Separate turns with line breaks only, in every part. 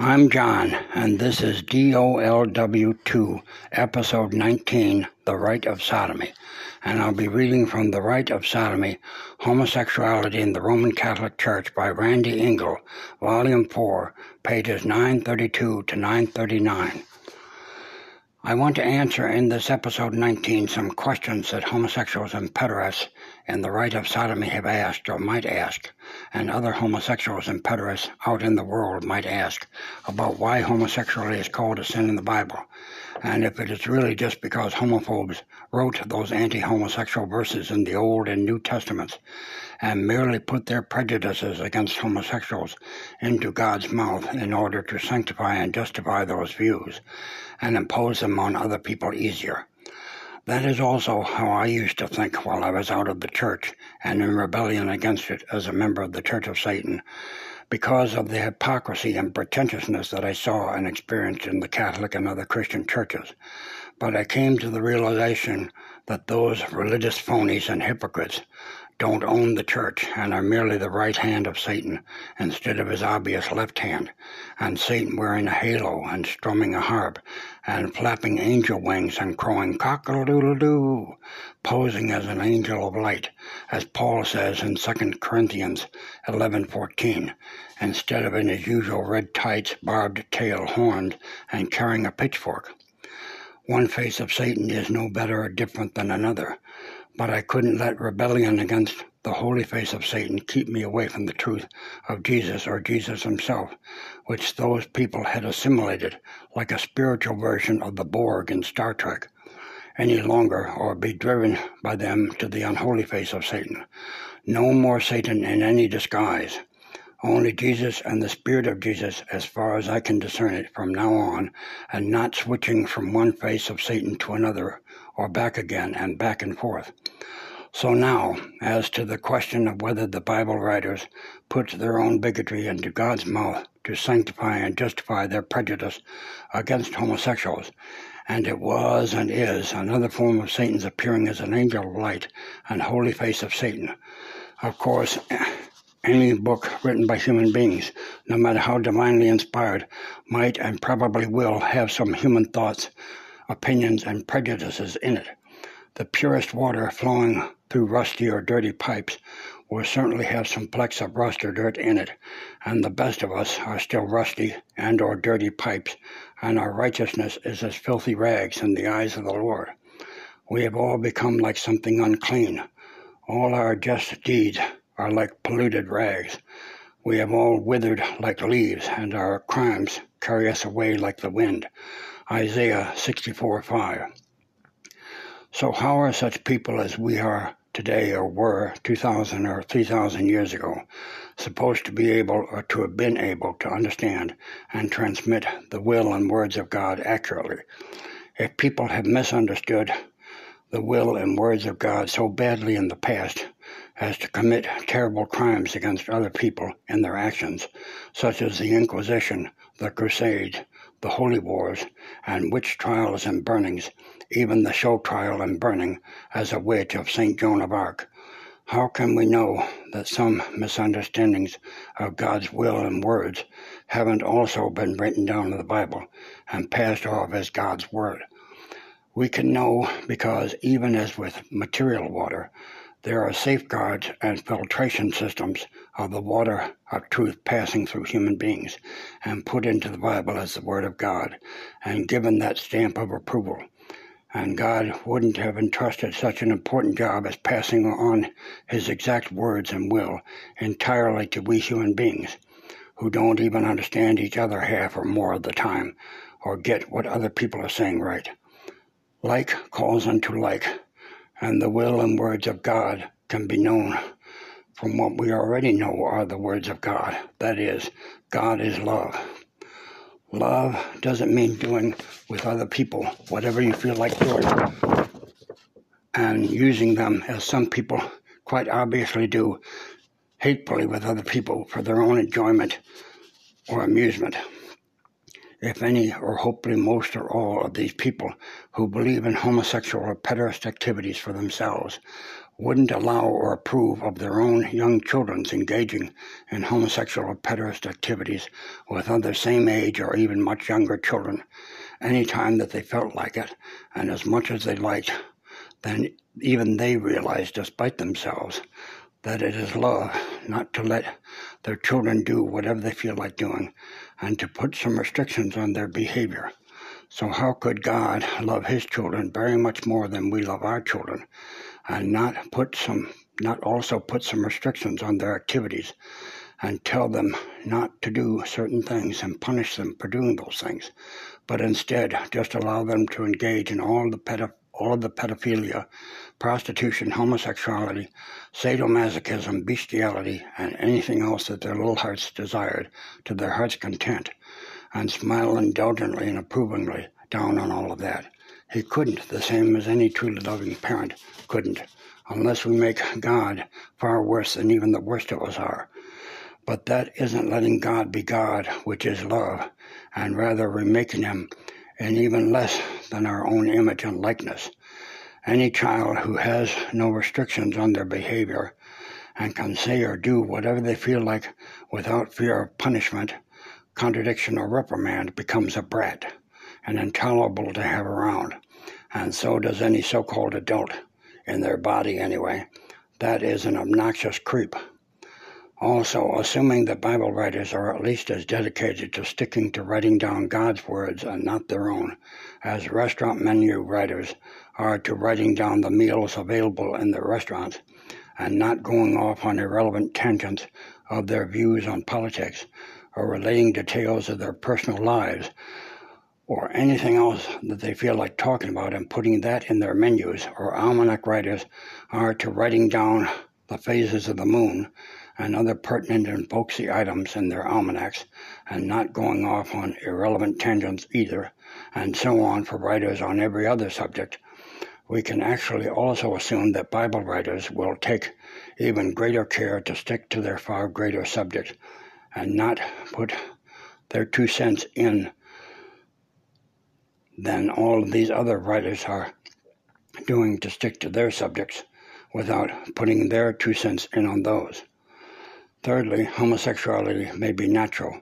I'm John, and this is DOLW2, Episode 19 The Rite of Sodomy. And I'll be reading from The Rite of Sodomy Homosexuality in the Roman Catholic Church by Randy Engel, Volume 4, pages 932 to 939. I want to answer in this episode 19 some questions that homosexuals and pederasts and the right of sodomy have asked or might ask, and other homosexuals and pederasts out in the world might ask about why homosexuality is called a sin in the Bible, and if it is really just because homophobes wrote those anti homosexual verses in the Old and New Testaments and merely put their prejudices against homosexuals into God's mouth in order to sanctify and justify those views and impose them on other people easier. That is also how I used to think while I was out of the church and in rebellion against it as a member of the Church of Satan, because of the hypocrisy and pretentiousness that I saw and experienced in the Catholic and other Christian churches. But I came to the realization that those religious phonies and hypocrites don't own the church and are merely the right hand of Satan instead of his obvious left hand, and Satan wearing a halo and strumming a harp and flapping angel wings and crowing cock-a-doodle-doo, posing as an angel of light, as Paul says in 2 Corinthians 11:14, instead of in his usual red tights, barbed tail, horns, and carrying a pitchfork. One face of Satan is no better or different than another, but I couldn't let rebellion against the holy face of Satan keep me away from the truth of Jesus or Jesus himself, which those people had assimilated like a spiritual version of the Borg in Star Trek, any longer or be driven by them to the unholy face of Satan. No more Satan in any disguise. Only Jesus and the Spirit of Jesus, as far as I can discern it from now on, and not switching from one face of Satan to another, or back again and back and forth. So now, as to the question of whether the Bible writers put their own bigotry into God's mouth to sanctify and justify their prejudice against homosexuals, and it was and is another form of Satan's appearing as an angel of light and holy face of Satan. Of course, any book written by human beings, no matter how divinely inspired, might and probably will have some human thoughts, opinions, and prejudices in it. The purest water flowing through rusty or dirty pipes will certainly have some flecks of rust or dirt in it, and the best of us are still rusty and or dirty pipes, and our righteousness is as filthy rags in the eyes of the Lord. We have all become like something unclean. All our just deeds are like polluted rags. We have all withered like leaves, and our crimes carry us away like the wind. Isaiah 64 5. So, how are such people as we are today or were 2,000 or 3,000 years ago supposed to be able or to have been able to understand and transmit the will and words of God accurately? If people have misunderstood the will and words of God so badly in the past, as to commit terrible crimes against other people in their actions, such as the Inquisition, the Crusades, the Holy Wars, and witch trials and burnings, even the show trial and burning as a witch of St. Joan of Arc. How can we know that some misunderstandings of God's will and words haven't also been written down in the Bible and passed off as God's Word? We can know because even as with material water, there are safeguards and filtration systems of the water of truth passing through human beings and put into the Bible as the Word of God and given that stamp of approval. And God wouldn't have entrusted such an important job as passing on His exact words and will entirely to we human beings who don't even understand each other half or more of the time or get what other people are saying right. Like calls unto like and the will and words of God can be known from what we already know are the words of God. That is, God is love. Love doesn't mean doing with other people whatever you feel like doing. And using them as some people quite obviously do hatefully with other people for their own enjoyment or amusement. If any, or hopefully most or all of these people who believe in homosexual or pederast activities for themselves, wouldn't allow or approve of their own young children's engaging in homosexual or pederast activities with other same age or even much younger children any time that they felt like it and as much as they liked, then even they realized, despite themselves, that it is love not to let their children do whatever they feel like doing and to put some restrictions on their behavior. So, how could God love His children very much more than we love our children? And not put some not also put some restrictions on their activities and tell them not to do certain things and punish them for doing those things, but instead just allow them to engage in all the all of the pedophilia, prostitution, homosexuality, sadomasochism, bestiality, and anything else that their little hearts desired to their heart's content, and smile indulgently and approvingly down on all of that. He couldn't, the same as any truly loving parent couldn't, unless we make God far worse than even the worst of us are. But that isn't letting God be God, which is love, and rather remaking him in even less than our own image and likeness. Any child who has no restrictions on their behavior and can say or do whatever they feel like without fear of punishment, contradiction, or reprimand becomes a brat and intolerable to have around. And so does any so called adult, in their body anyway. That is an obnoxious creep. Also, assuming that Bible writers are at least as dedicated to sticking to writing down God's words and not their own, as restaurant menu writers are to writing down the meals available in their restaurants, and not going off on irrelevant tangents of their views on politics or relating details of their personal lives or anything else that they feel like talking about and putting that in their menus, or almanac writers are to writing down the phases of the moon and other pertinent and folksy items in their almanacs, and not going off on irrelevant tangents either, and so on for writers on every other subject, we can actually also assume that Bible writers will take even greater care to stick to their far greater subject and not put their two cents in than all of these other writers are doing to stick to their subjects without putting their two cents in on those. Thirdly, homosexuality may be natural,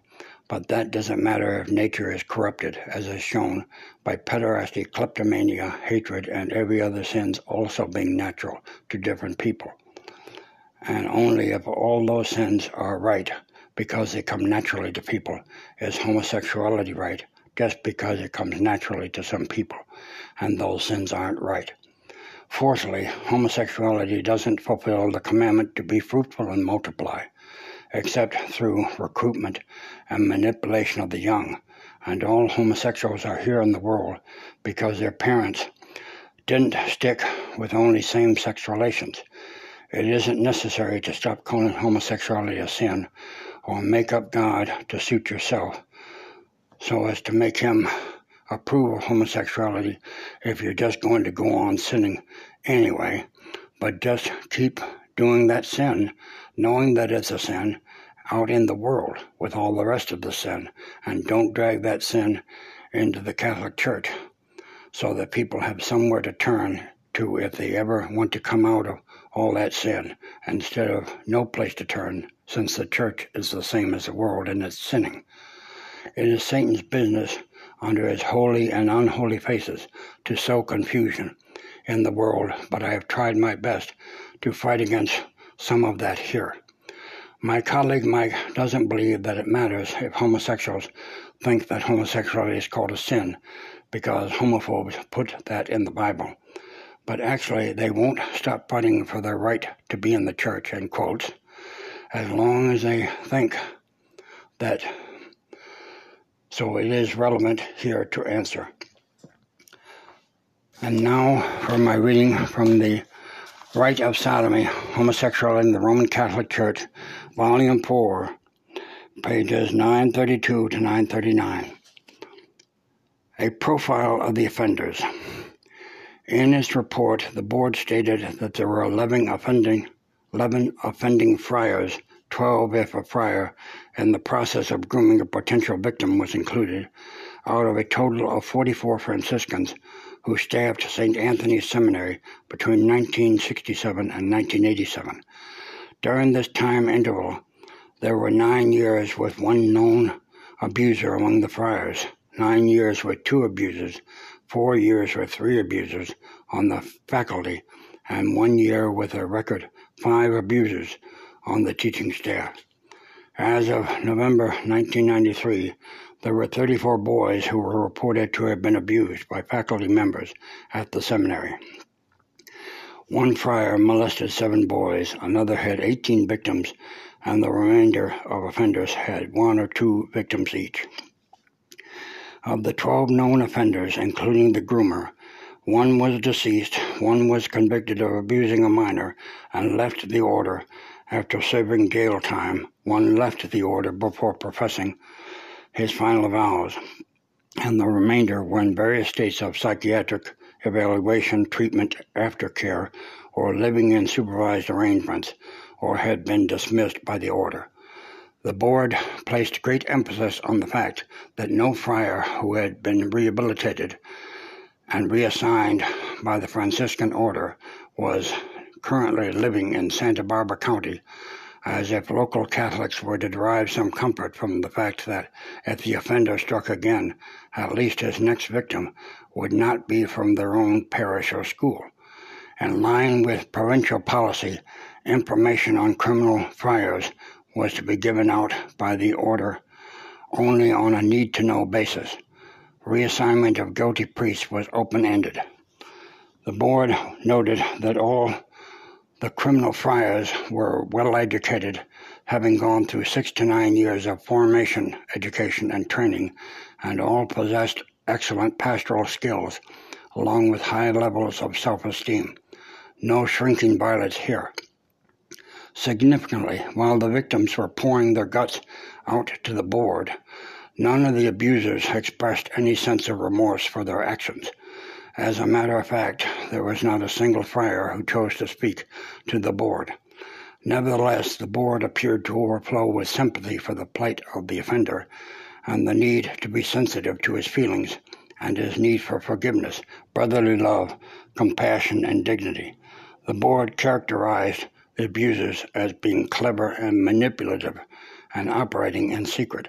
but that doesn't matter if nature is corrupted, as is shown by pederasty, kleptomania, hatred, and every other sins also being natural to different people. And only if all those sins are right, because they come naturally to people, is homosexuality right, just because it comes naturally to some people, and those sins aren't right. Fourthly, homosexuality doesn't fulfill the commandment to be fruitful and multiply, except through recruitment and manipulation of the young. And all homosexuals are here in the world because their parents didn't stick with only same sex relations. It isn't necessary to stop calling homosexuality a sin or make up God to suit yourself so as to make him approve of homosexuality if you're just going to go on sinning anyway. But just keep doing that sin, knowing that it's a sin, out in the world with all the rest of the sin. And don't drag that sin into the Catholic Church so that people have somewhere to turn to if they ever want to come out of all that sin instead of no place to turn since the church is the same as the world and its sinning. It is Satan's business under his holy and unholy faces to sow confusion in the world, but I have tried my best to fight against some of that here. My colleague Mike doesn't believe that it matters if homosexuals think that homosexuality is called a sin because homophobes put that in the Bible. But actually, they won't stop fighting for their right to be in the church, in quotes, as long as they think that so it is relevant here to answer. And now for my reading from the Rite of Sodomy, Homosexuality in the Roman Catholic Church, Volume 4, pages 932 to 939. A profile of the offenders. In its report, the board stated that there were 11 offending, 11 offending friars 12 if a friar in the process of grooming a potential victim was included, out of a total of 44 Franciscans who staffed St. Anthony's Seminary between 1967 and 1987. During this time interval, there were nine years with one known abuser among the friars, nine years with two abusers, four years with three abusers on the faculty, and one year with a record five abusers on the teaching staff. As of November 1993, there were 34 boys who were reported to have been abused by faculty members at the seminary. One friar molested seven boys, another had 18 victims, and the remainder of offenders had one or two victims each. Of the 12 known offenders, including the groomer, one was deceased, one was convicted of abusing a minor and left the order after serving jail time. One left the order before professing his final vows, and the remainder were in various states of psychiatric evaluation, treatment, aftercare, or living in supervised arrangements, or had been dismissed by the order. The board placed great emphasis on the fact that no friar who had been rehabilitated and reassigned by the Franciscan order was currently living in Santa Barbara County, as if local Catholics were to derive some comfort from the fact that if the offender struck again, at least his next victim would not be from their own parish or school. In line with provincial policy, information on criminal friars was to be given out by the order only on a need to know basis reassignment of guilty priests was open ended. The board noted that all the criminal friars were well educated, having gone through six to nine years of formation, education, and training, and all possessed excellent pastoral skills, along with high levels of self esteem. No shrinking violets here. Significantly, while the victims were pouring their guts out to the board, None of the abusers expressed any sense of remorse for their actions. As a matter of fact, there was not a single friar who chose to speak to the board. Nevertheless, the board appeared to overflow with sympathy for the plight of the offender and the need to be sensitive to his feelings and his need for forgiveness, brotherly love, compassion, and dignity. The board characterized the abusers as being clever and manipulative and operating in secret.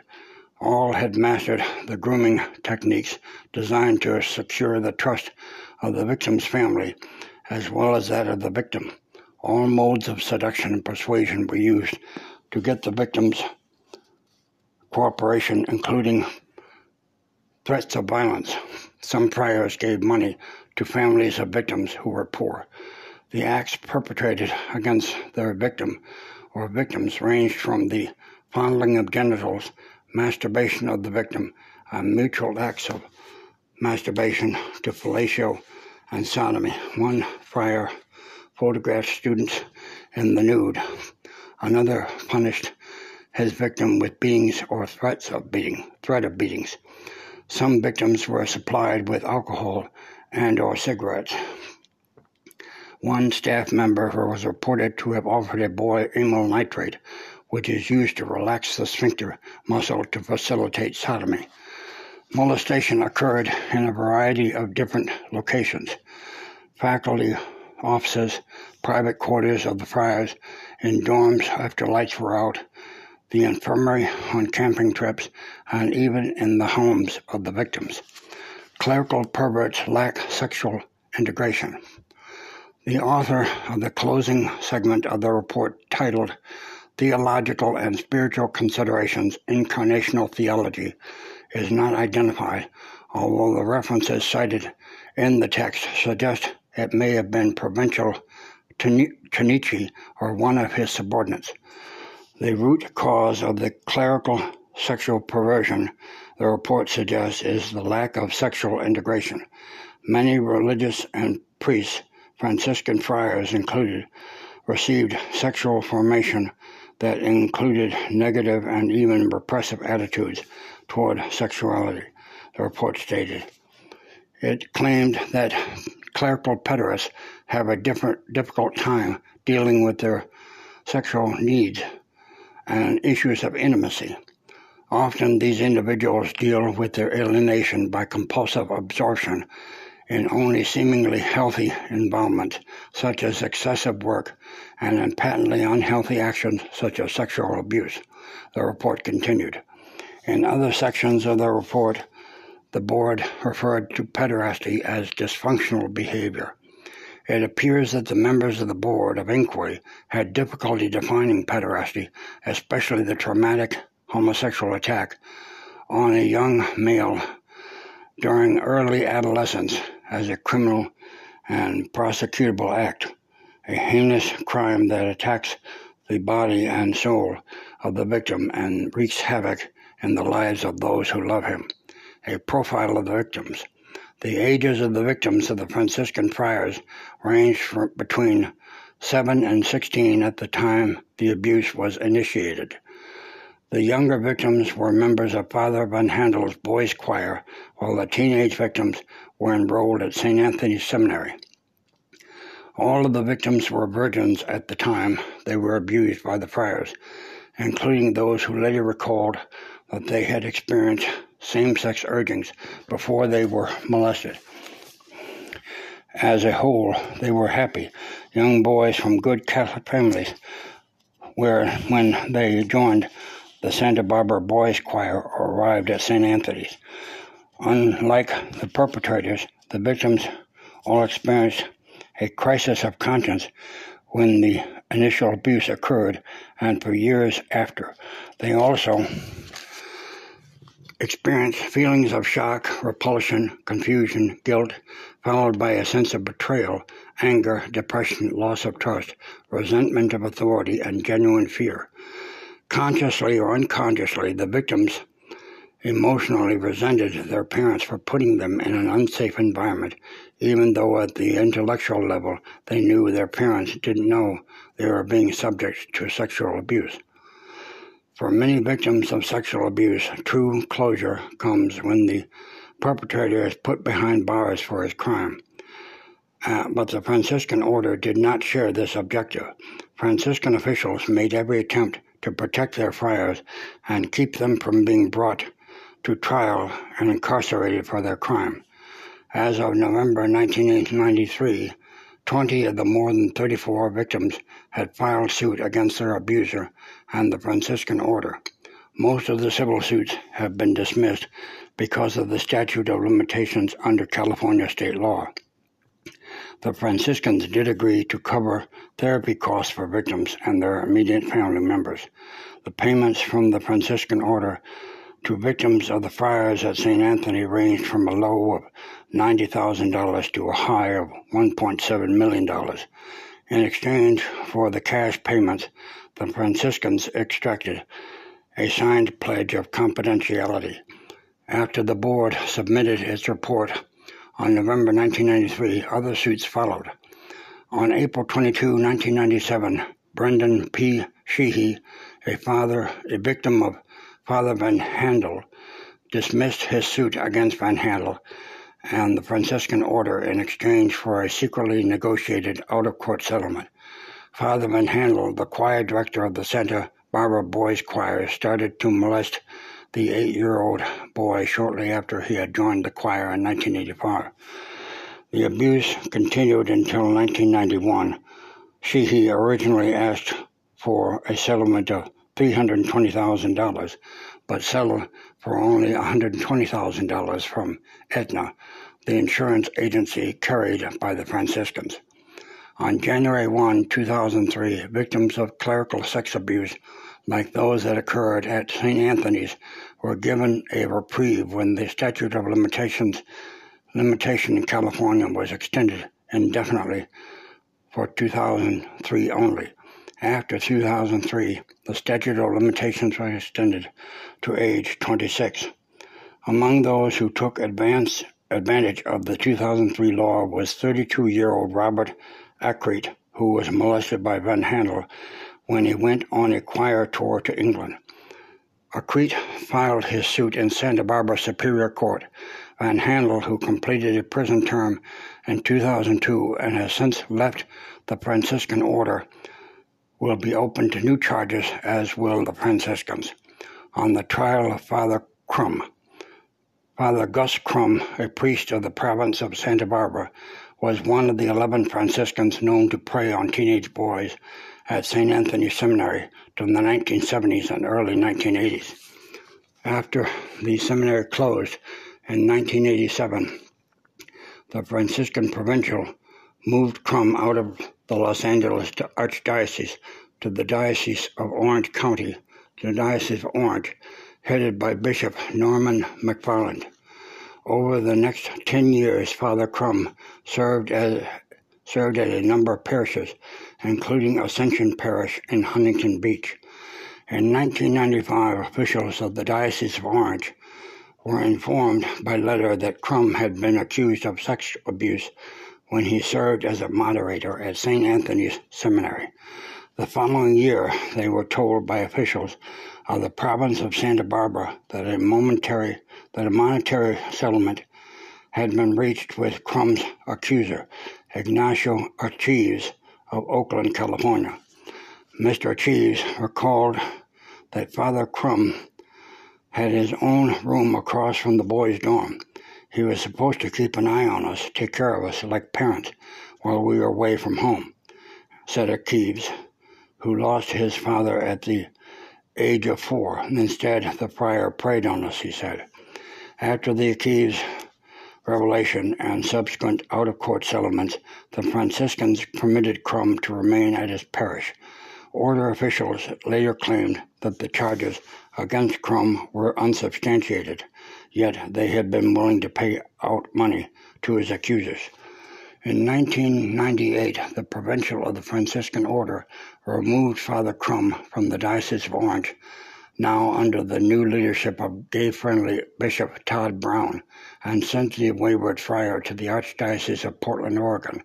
All had mastered the grooming techniques designed to secure the trust of the victim's family as well as that of the victim. All modes of seduction and persuasion were used to get the victim's cooperation, including threats of violence. Some priors gave money to families of victims who were poor. The acts perpetrated against their victim or victims ranged from the fondling of genitals masturbation of the victim, and mutual acts of masturbation to fellatio and sodomy. One friar photographed students in the nude. Another punished his victim with beatings or threats of beating, threat of beatings. Some victims were supplied with alcohol and or cigarettes. One staff member was reported to have offered a boy amyl nitrate, which is used to relax the sphincter muscle to facilitate sodomy. Molestation occurred in a variety of different locations faculty offices, private quarters of the friars, in dorms after lights were out, the infirmary on camping trips, and even in the homes of the victims. Clerical perverts lack sexual integration. The author of the closing segment of the report titled theological and spiritual considerations, incarnational theology is not identified, although the references cited in the text suggest it may have been provincial Chinnici or one of his subordinates. The root cause of the clerical sexual perversion, the report suggests, is the lack of sexual integration. Many religious and priests, Franciscan friars included, received sexual formation that included negative and even repressive attitudes toward sexuality, the report stated. It claimed that clerical pederasts have a different, difficult time dealing with their sexual needs and issues of intimacy. Often, these individuals deal with their alienation by compulsive absorption in only seemingly healthy involvement, such as excessive work, and in patently unhealthy actions, such as sexual abuse. The report continued. In other sections of the report, the board referred to pederasty as dysfunctional behavior. It appears that the members of the Board of Inquiry had difficulty defining pederasty, especially the traumatic homosexual attack on a young male during early adolescence as a criminal and prosecutable act, a heinous crime that attacks the body and soul of the victim and wreaks havoc in the lives of those who love him. A profile of the victims. The ages of the victims of the Franciscan friars ranged from between 7 and 16 at the time the abuse was initiated. The younger victims were members of Father Van Handel's boys' choir, while the teenage victims were enrolled at St. Anthony's Seminary. All of the victims were virgins at the time they were abused by the friars, including those who later recalled that they had experienced same-sex urgings before they were molested. As a whole, they were happy, young boys from good Catholic families, where when they joined the Santa Barbara Boys Choir arrived at St. Anthony's. Unlike the perpetrators, the victims all experienced a crisis of conscience when the initial abuse occurred and for years after. They also experience feelings of shock, repulsion, confusion, guilt, followed by a sense of betrayal, anger, depression, loss of trust, resentment of authority, and genuine fear. Consciously or unconsciously, the victims emotionally resented their parents for putting them in an unsafe environment, even though at the intellectual level they knew their parents didn't know they were being subject to sexual abuse. For many victims of sexual abuse, true closure comes when the perpetrator is put behind bars for his crime. Uh, but the Franciscan order did not share this objective. Franciscan officials made every attempt to protect their friars and keep them from being brought to trial and incarcerated for their crime. As of November 1993, 20 of the more than 34 victims had filed suit against their abuser and the Franciscan order. Most of the civil suits have been dismissed because of the statute of limitations under California state law. The Franciscans did agree to cover therapy costs for victims and their immediate family members. The payments from the Franciscan order to victims of the friars at St. Anthony ranged from a low of $90,000 to a high of $1.7 million. In exchange for the cash payments, the Franciscans extracted a signed pledge of confidentiality. After the board submitted its report on November 1993, other suits followed. On April 22, 1997, Brendan P. Sheehy, a father, a victim of Father Van Handel, dismissed his suit against Van Handel and the Franciscan order in exchange for a secretly negotiated out-of-court settlement. Father Van Handel, the choir director of the Santa Barbara Boys Choir, started to molest the eight-year-old boy shortly after he had joined the choir in 1985. The abuse continued until 1991. Sheehy originally asked for a settlement of $320,000, but settled for only $120,000 from Aetna, the insurance agency carried by the Franciscans. On January 1, 2003, victims of clerical sex abuse, like those that occurred at St. Anthony's, were given a reprieve when the statute of limitations limitation in California was extended indefinitely for 2003 only. After 2003, the statute of limitations was extended to age 26. Among those who took advance, advantage of the 2003 law was 32-year-old Robert Akrete, who was molested by Van Handel when he went on a choir tour to England. Akrete filed his suit in Santa Barbara Superior Court. Van Handel, who completed a prison term in 2002 and has since left the Franciscan order, will be open to new charges, as will the Franciscans. On the trial of Father Krum, Father Gus Crum, a priest of the province of Santa Barbara, was one of the 11 Franciscans known to prey on teenage boys at St. Anthony Seminary during the 1970s and early 1980s. After the seminary closed in 1987, the Franciscan Provincial moved Crum out of the Los Angeles Archdiocese to the Diocese of Orange County, the Diocese of Orange, headed by Bishop Norman McFarland. Over the next 10 years, Father Crum served as served at a number of parishes, including Ascension Parish in Huntington Beach. In 1995, officials of the Diocese of Orange were informed by letter that Crum had been accused of sex abuse when he served as a moderator at St. Anthony's Seminary. The following year, they were told by officials of the province of Santa Barbara that a momentary that a monetary settlement had been reached with Crum's accuser, Ignacio Archives of Oakland, California. Mr. Archives recalled that Father Crum had his own room across from the boys' dorm. He was supposed to keep an eye on us, take care of us like parents, while we were away from home, said Archives, who lost his father at the age of four. Instead, the friar preyed on us, he said. After the Archives revelation and subsequent out of court settlements, the Franciscans permitted Crum to remain at his parish. Order officials later claimed that the charges against Crum were unsubstantiated, yet they had been willing to pay out money to his accusers. In 1998, the Provincial of the Franciscan Order removed Father Crum from the Diocese of Orange, now under the new leadership of gay-friendly Bishop Tod Brown, and sent the wayward friar to the Archdiocese of Portland, Oregon,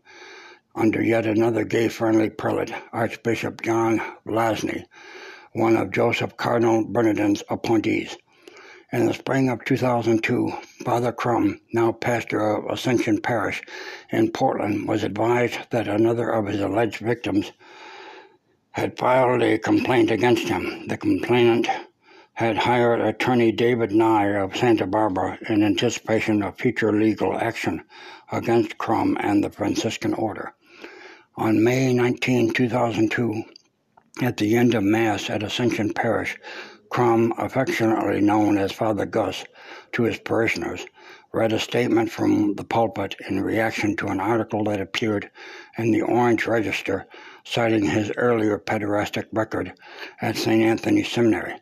under yet another gay-friendly prelate, Archbishop John Vlazny, one of Joseph Cardinal Bernardin's appointees. In the spring of 2002, Father Crum, now pastor of Ascension Parish in Portland, was advised that another of his alleged victims had filed a complaint against him. The complainant had hired attorney David Nye of Santa Barbara in anticipation of future legal action against Crum and the Franciscan Order. On May 19, 2002, at the end of Mass at Ascension Parish, Crum, affectionately known as Father Gus to his parishioners, read a statement from the pulpit in reaction to an article that appeared in the Orange Register citing his earlier pederastic record at St. Anthony Seminary.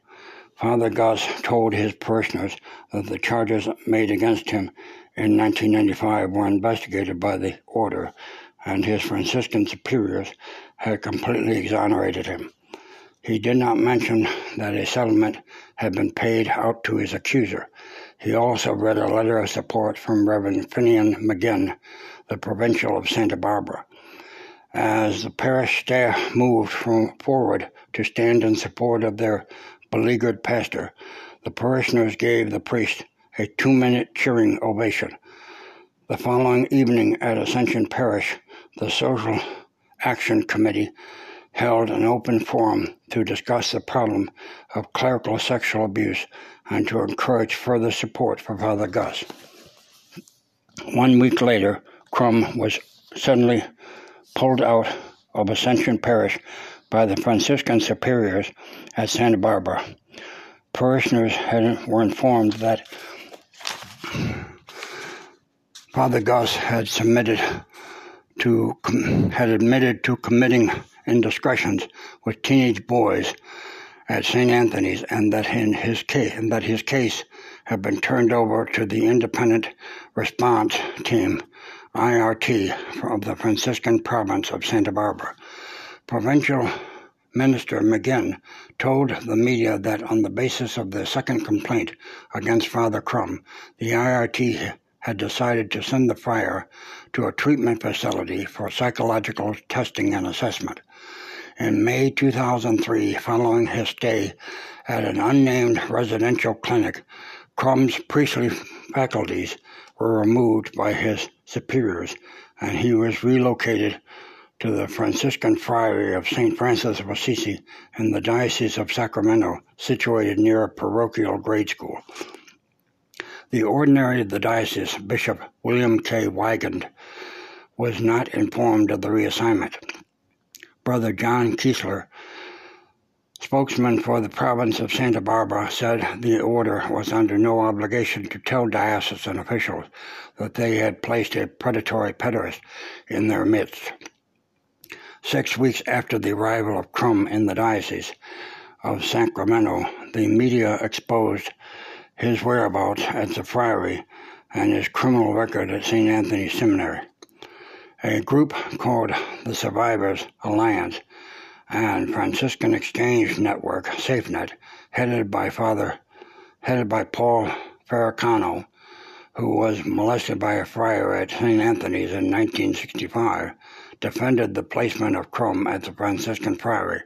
Father Gus told his parishioners that the charges made against him in 1995 were investigated by the order and his Franciscan superiors had completely exonerated him. He did not mention that a settlement had been paid out to his accuser. He also read a letter of support from Reverend Finian McGinn, the provincial of Santa Barbara. As the parish staff moved forward to stand in support of their beleaguered pastor, the parishioners gave the priest a two minute cheering ovation. The following evening at Ascension Parish, the Social Action Committee held an open forum to discuss the problem of clerical sexual abuse and to encourage further support for Father Gus. One week later, Crum was suddenly pulled out of Ascension Parish by the Franciscan superiors at Santa Barbara. Parishioners had, were informed that Father Gus had submitted to had admitted to committing indiscretions with teenage boys at St. Anthony's, and that in his case, and that his case had been turned over to the Independent Response Team (IRT) of the Franciscan Province of Santa Barbara. Provincial Minister McGinn told the media that on the basis of the second complaint against Father Crum, the IRT had decided to send the friar to a treatment facility for psychological testing and assessment. In May 2003, following his stay at an unnamed residential clinic, Crum's priestly faculties were removed by his superiors, and he was relocated to the Franciscan Friary of St. Francis of Assisi in the Diocese of Sacramento, situated near a parochial grade school. The ordinary of the diocese, Bishop William K. Weigand, was not informed of the reassignment. Brother John Kiesler, spokesman for the province of Santa Barbara, said the order was under no obligation to tell diocesan officials that they had placed a predatory pederast in their midst. Six weeks after the arrival of Crum in the diocese of Sacramento, the media exposed his whereabouts at the friary and his criminal record at St. Anthony's Seminary. A group called the Survivors Alliance and Franciscan Exchange Network, SafeNet, headed by Father, headed by Paul Fericano, who was molested by a friar at St. Anthony's in 1965, defended the placement of Crum at the Franciscan Friary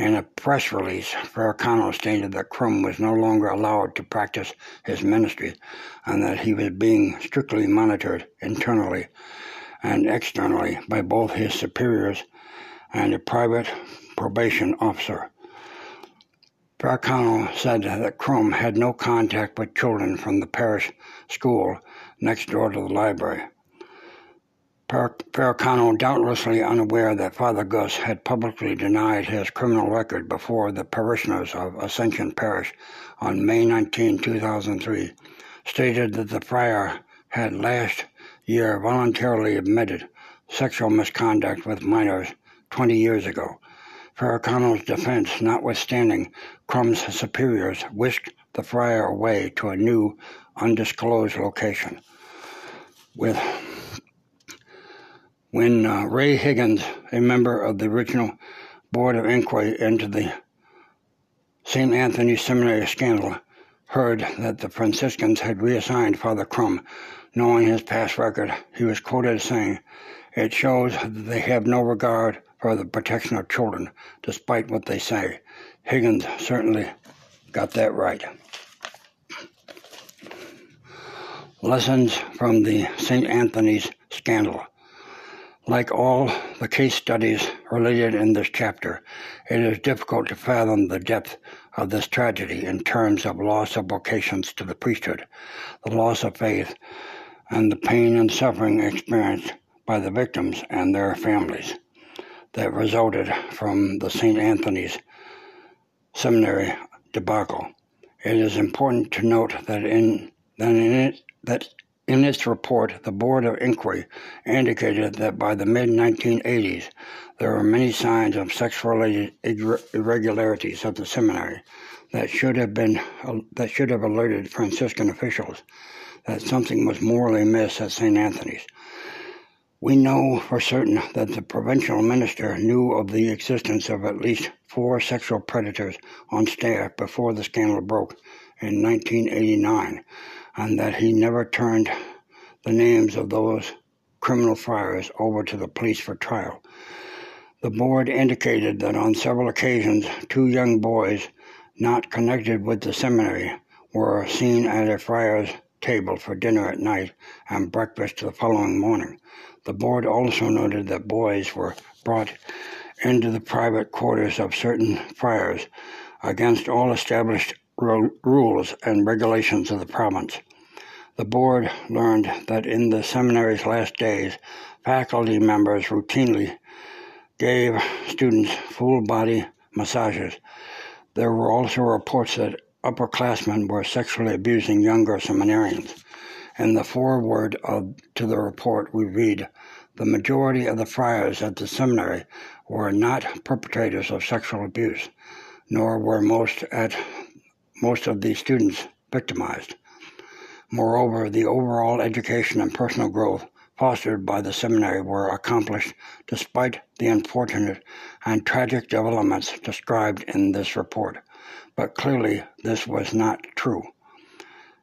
in a press release, Fericano stated that Crum was no longer allowed to practice his ministry and that he was being strictly monitored internally and externally by both his superiors and a private probation officer. Fericano said that Crum had no contact with children from the parish school next door to the library. Fericano, doubtlessly unaware that Father Gus had publicly denied his criminal record before the parishioners of Ascension Parish on May 19, 2003, stated that the friar had last year voluntarily admitted sexual misconduct with minors 20 years ago. Fericano's defense, notwithstanding, Crum's superiors whisked the friar away to a new, undisclosed location. With when uh, Ray Higgins, a member of the original Board of Inquiry into the St. Anthony Seminary scandal, heard that the Franciscans had reassigned Father Crum, knowing his past record, he was quoted as saying, It shows that they have no regard for the protection of children, despite what they say. Higgins certainly got that right. Lessons from the St. Anthony's scandal. Like all the case studies related in this chapter, it is difficult to fathom the depth of this tragedy in terms of loss of vocations to the priesthood, the loss of faith, and the pain and suffering experienced by the victims and their families that resulted from the St. Anthony's Seminary debacle. It is important to note that in, that in it, that in its report, the Board of Inquiry indicated that by the mid 1980s, there were many signs of sex related irregularities at the seminary that should have been uh, that should have alerted Franciscan officials that something was morally amiss at St. Anthony's. We know for certain that the provincial minister knew of the existence of at least four sexual predators on staff before the scandal broke in 1989 and that he never turned the names of those criminal friars over to the police for trial. The board indicated that on several occasions, two young boys not connected with the seminary were seen at a friar's table for dinner at night and breakfast the following morning. The board also noted that boys were brought into the private quarters of certain friars against all established rules and regulations of the province. The board learned that in the seminary's last days, faculty members routinely gave students full body massages. There were also reports that upperclassmen were sexually abusing younger seminarians. In the foreword of, to the report, we read the majority of the friars at the seminary were not perpetrators of sexual abuse, nor were most at most of the students victimized. Moreover, the overall education and personal growth fostered by the seminary were accomplished despite the unfortunate and tragic developments described in this report. But clearly, this was not true.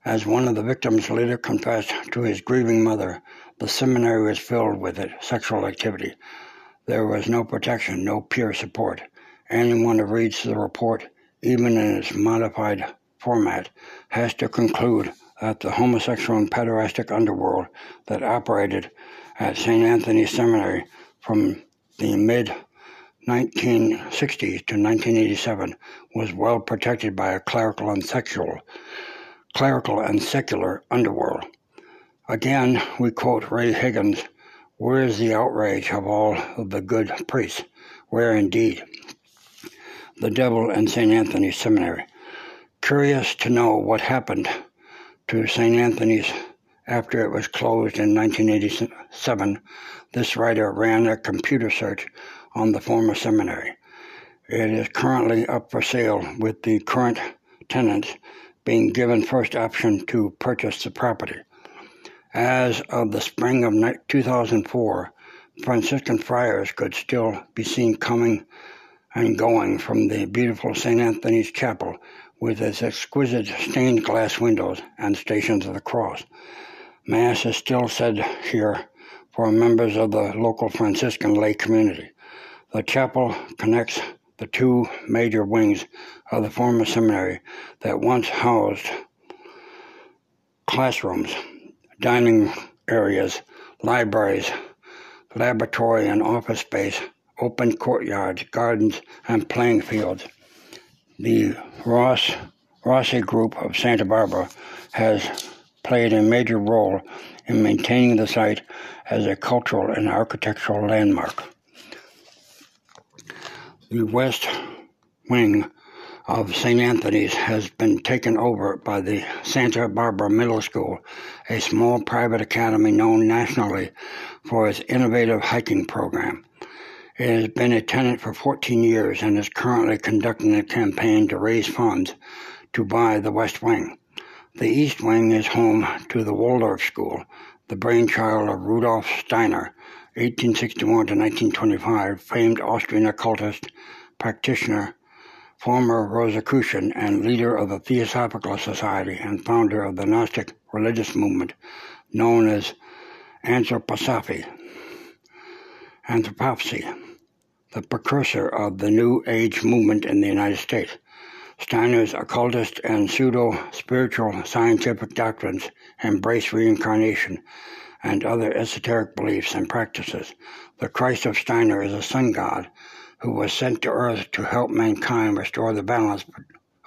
As one of the victims later confessed to his grieving mother, the seminary was filled with it, sexual activity. There was no protection, no peer support. Anyone who reads the report even in its modified format, has to conclude that the homosexual and pederastic underworld that operated at St. Anthony's Seminary from the mid 1960s to 1987 was well protected by a clerical and sexual clerical and secular underworld. Again, we quote Ray Higgins Where is the outrage of all of the good priests? Where indeed? The devil in St. Anthony's Seminary. Curious to know what happened to St. Anthony's after it was closed in 1987, this writer ran a computer search on the former seminary. It is currently up for sale with the current tenants being given first option to purchase the property. As of the spring of 2004, Franciscan friars could still be seen coming and going from the beautiful St. Anthony's Chapel with its exquisite stained glass windows and stations of the cross. Mass is still said here for members of the local Franciscan lay community. The chapel connects the two major wings of the former seminary that once housed classrooms dining areas, libraries, laboratory and office space, open courtyards, gardens, and playing fields. The Ross Rossi Group of Santa Barbara has played a major role in maintaining the site as a cultural and architectural landmark. The west wing of St. Anthony's has been taken over by the Santa Barbara Middle School, a small private academy known nationally for its innovative hiking program. It has been a tenant for 14 years and is currently conducting a campaign to raise funds to buy the West Wing. The East Wing is home to the Waldorf School, the brainchild of Rudolf Steiner, 1861 to 1925, famed Austrian occultist, practitioner, former Rosicrucian and leader of the Theosophical Society and founder of the Gnostic religious movement known as Anthroposophy. Anthroposophy, the precursor of the New Age movement in the United States. Steiner's occultist and pseudo spiritual scientific doctrines embrace reincarnation and other esoteric beliefs and practices. The Christ of Steiner is a sun god who was sent to earth to help mankind restore the balance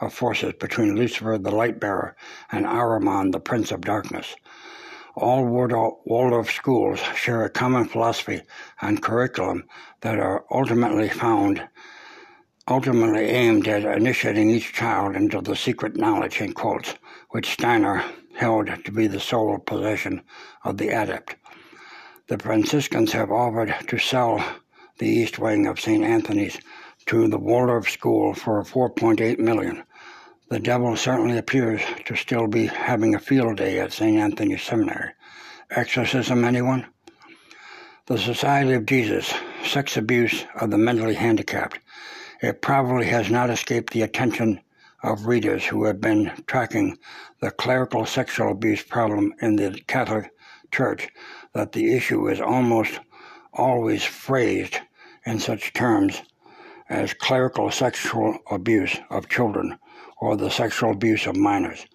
of forces between Lucifer, the light bearer, and Ahriman, the prince of darkness. All Waldorf schools share a common philosophy and curriculum that are ultimately found, ultimately aimed at initiating each child into the secret knowledge, in quotes, which Steiner held to be the sole possession of the adept. The Franciscans have offered to sell the east wing of St. Anthony's to the Waldorf School for 4.8 million. The devil certainly appears to still be having a field day at St. Anthony's Seminary. Exorcism, anyone? The Society of Jesus, sex abuse of the mentally handicapped. It probably has not escaped the attention of readers who have been tracking the clerical sexual abuse problem in the Catholic Church that the issue is almost always phrased in such terms as clerical sexual abuse of children or the sexual abuse of minors.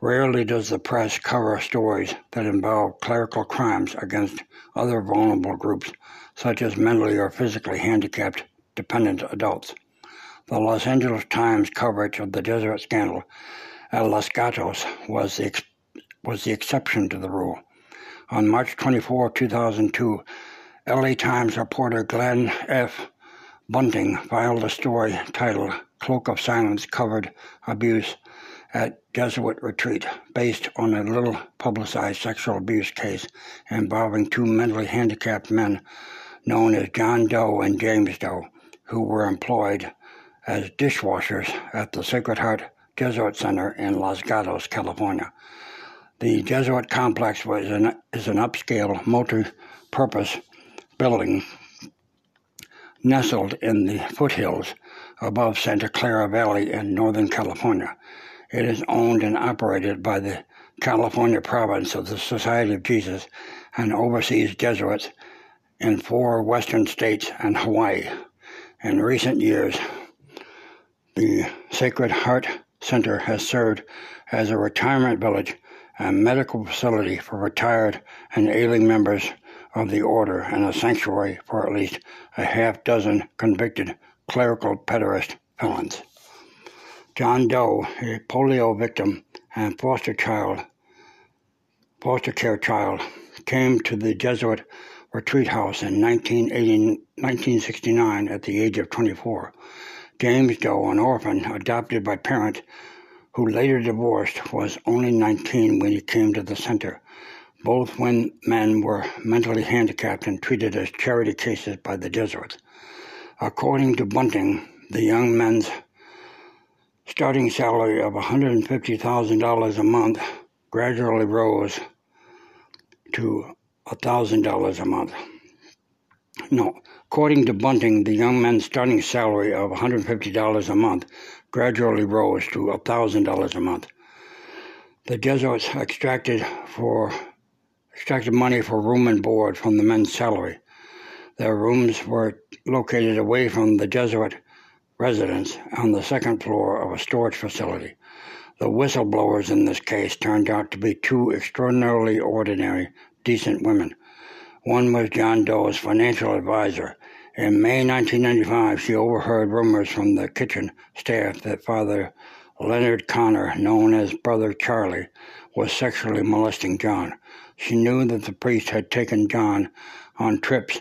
Rarely does the press cover stories that involve clerical crimes against other vulnerable groups, such as mentally or physically handicapped dependent adults. The Los Angeles Times coverage of the Jesuit scandal at Los Gatos was the, ex- was the exception to the rule. On March 24, 2002, LA Times reporter Glenn F. Bunting filed a story titled Cloak of Silence Covered Abuse at Jesuit Retreat, based on a little publicized sexual abuse case involving two mentally handicapped men known as John Doe and James Doe, who were employed as dishwashers at the Sacred Heart Jesuit Center in Los Gatos, California. The Jesuit complex was an, is an upscale, multi purpose building nestled in the foothills above Santa Clara Valley in Northern California. It is owned and operated by the California province of the Society of Jesus and oversees Jesuits in four western states and Hawaii. In recent years, the Sacred Heart Center has served as a retirement village and medical facility for retired and ailing members of the order and a sanctuary for at least a half dozen convicted clerical pederast felons. John Doe, a polio victim and foster child, foster care child, came to the Jesuit retreat house in 1969 at the age of 24. James Doe, an orphan adopted by parents who later divorced, was only 19 when he came to the center. Both when men were mentally handicapped and treated as charity cases by the Jesuits. According to Bunting, the young men's starting salary of $150,000 a month gradually rose to $1,000 a month. No, according to Bunting, the young men's starting salary of $150 a month gradually rose to $1,000 a month. The Jesuits extracted for extracted money for room and board from the men's salary. Their rooms were located away from the Jesuit residence on the second floor of a storage facility. The whistleblowers in this case turned out to be two extraordinarily ordinary, decent women. One was John Doe's financial advisor. In May 1995, she overheard rumors from the kitchen staff that Father Leonard Connor, known as Brother Charlie, was sexually molesting John. She knew that the priest had taken John on trips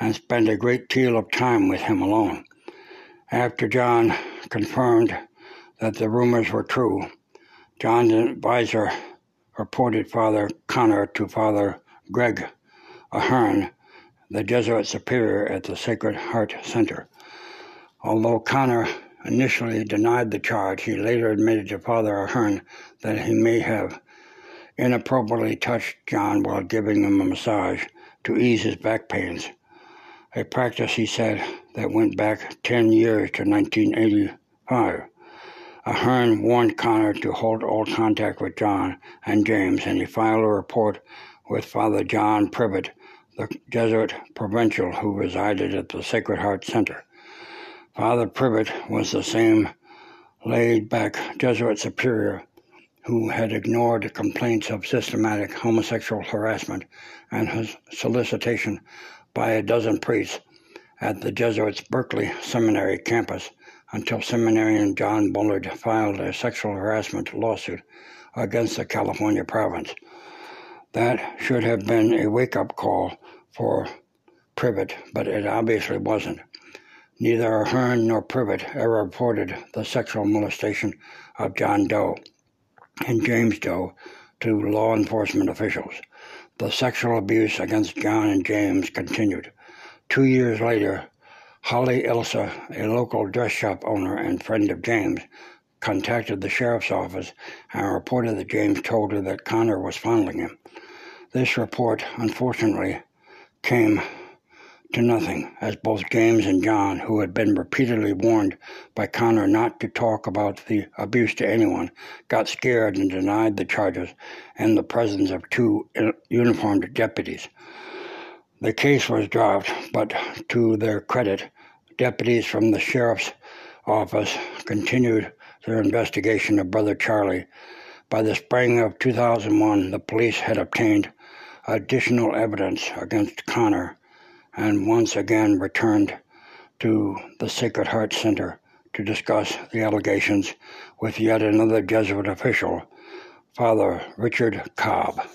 and spent a great deal of time with him alone. After John confirmed that the rumors were true, John's advisor reported Father Connor to Father Greg Ahern, the Jesuit superior at the Sacred Heart Center. Although Connor initially denied the charge, he later admitted to Father Ahern that he may have inappropriately touched John while giving him a massage to ease his back pains, a practice, he said, that went back 10 years to 1985. Ahern warned Connor to hold all contact with John and James, and he filed a report with Father John Privett, the Jesuit provincial who resided at the Sacred Heart Center. Father Privett was the same laid back Jesuit superior who had ignored complaints of systematic homosexual harassment and his solicitation by a dozen priests at the Jesuits' Berkeley Seminary campus until seminarian John Bollard filed a sexual harassment lawsuit against the California province. That should have been a wake up call for Privett, but it obviously wasn't. Neither Ahern nor Privett ever reported the sexual molestation of John Doe and James Doe to law enforcement officials. The sexual abuse against John and James continued. Two years later, Holly Ilsa, a local dress shop owner and friend of James, contacted the sheriff's office and reported that James told her that Connor was fondling him. This report, unfortunately, came to nothing, as both James and John, who had been repeatedly warned by Connor not to talk about the abuse to anyone, got scared and denied the charges in the presence of two uniformed deputies. The case was dropped, but to their credit, deputies from the sheriff's office continued their investigation of Brother Charlie. By the spring of 2001, the police had obtained additional evidence against Connor and once again returned to the Sacred Heart Center to discuss the allegations with yet another Jesuit official, Father Richard Cobb.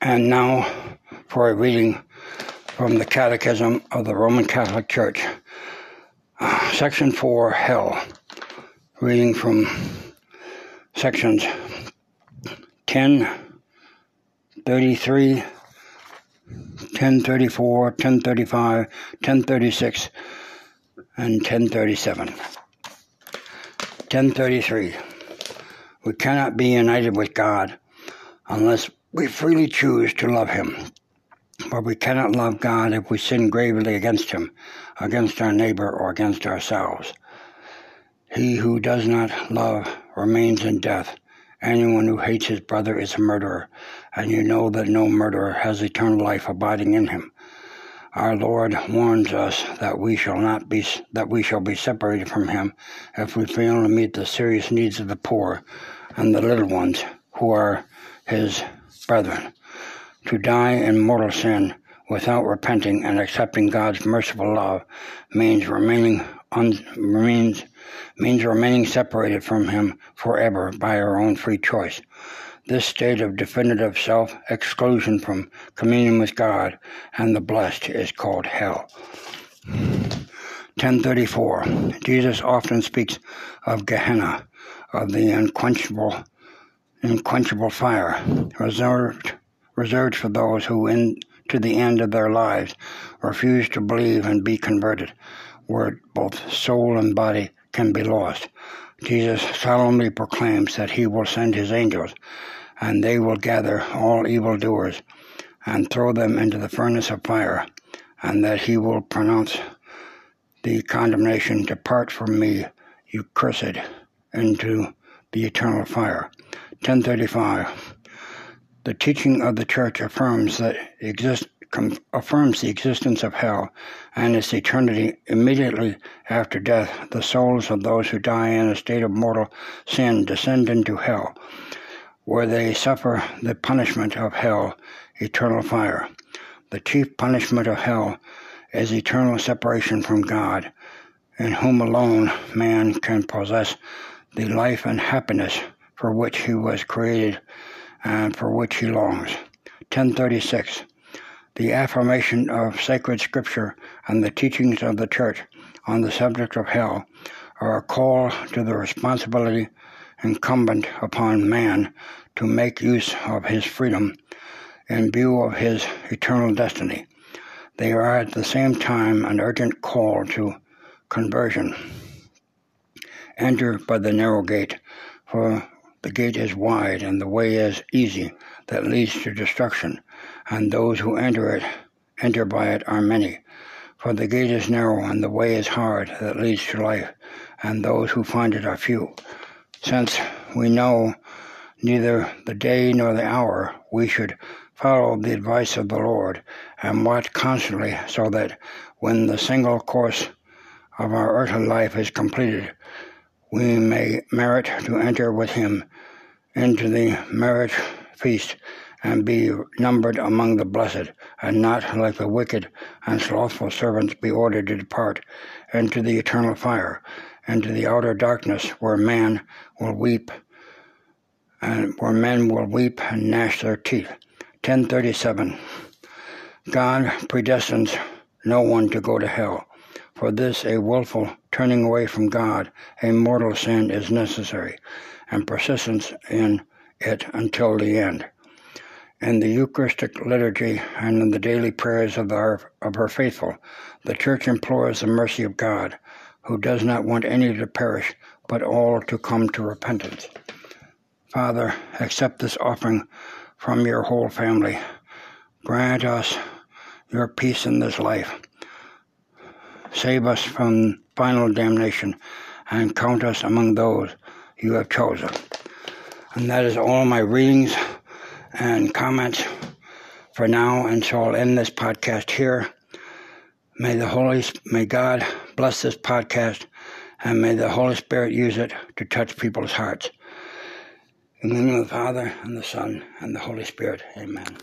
And now for a reading from the Catechism of the Roman Catholic Church, Section 4, Hell, reading from sections 10, 33, 1034, 1035, 1036, and 1037. 1033. We cannot be united with God unless we freely choose to love Him. For we cannot love God if we sin gravely against Him, against our neighbor, or against ourselves. He who does not love remains in death. Anyone who hates his brother is a murderer, and you know that no murderer has eternal life abiding in him. Our Lord warns us that we shall not be that we shall be separated from him if we fail to meet the serious needs of the poor and the little ones who are his brethren. To die in mortal sin without repenting and accepting God's merciful love means remaining means, means remaining separated from Him forever by our own free choice. This state of definitive self exclusion from communion with God and the blessed is called hell. 1034. Jesus often speaks of Gehenna, of the unquenchable, unquenchable fire, reserved, reserved for those who, in, to the end of their lives, refuse to believe and be converted, where both soul and body can be lost. Jesus solemnly proclaims that he will send his angels, and they will gather all evildoers and throw them into the furnace of fire, and that he will pronounce the condemnation, Depart from me, you cursed, into the eternal fire. 1035. The teaching of the Church affirms that exist, com, affirms the existence of hell and its eternity immediately after death. The souls of those who die in a state of mortal sin descend into hell, where they suffer the punishment of hell, eternal fire. The chief punishment of hell is eternal separation from God, in whom alone man can possess the life and happiness for which he was created and for which he longs. 1036. The affirmation of sacred scripture and the teachings of the church on the subject of hell are a call to the responsibility incumbent upon man to make use of his freedom in view of his eternal destiny. They are at the same time an urgent call to conversion. Enter by the narrow gate, for the gate is wide and the way is easy that leads to destruction, and those who enter it enter by it are many. For the gate is narrow and the way is hard that leads to life, and those who find it are few. Since we know neither the day nor the hour, we should follow the advice of the Lord and watch constantly so that when the single course of our earthly life is completed, we may merit to enter with him into the marriage feast and be numbered among the blessed, and not like the wicked and slothful servants be ordered to depart into the eternal fire, into the outer darkness where man will weep and where men will weep and gnash their teeth. 1037. God predestines no one to go to hell. For this, a wilful turning away from God, a mortal sin, is necessary, and persistence in it until the end. In the Eucharistic liturgy and in the daily prayers of, our, of her faithful, the Church implores the mercy of God, who does not want any to perish, but all to come to repentance. Father, accept this offering from your whole family. Grant us your peace in this life. Save us from final damnation and count us among those you have chosen. And that is all my readings and comments for now, and so I'll end this podcast here. May the Holy, may God bless this podcast, and may the Holy Spirit use it to touch people's hearts. In the name of the Father, and the Son, and the Holy Spirit. Amen.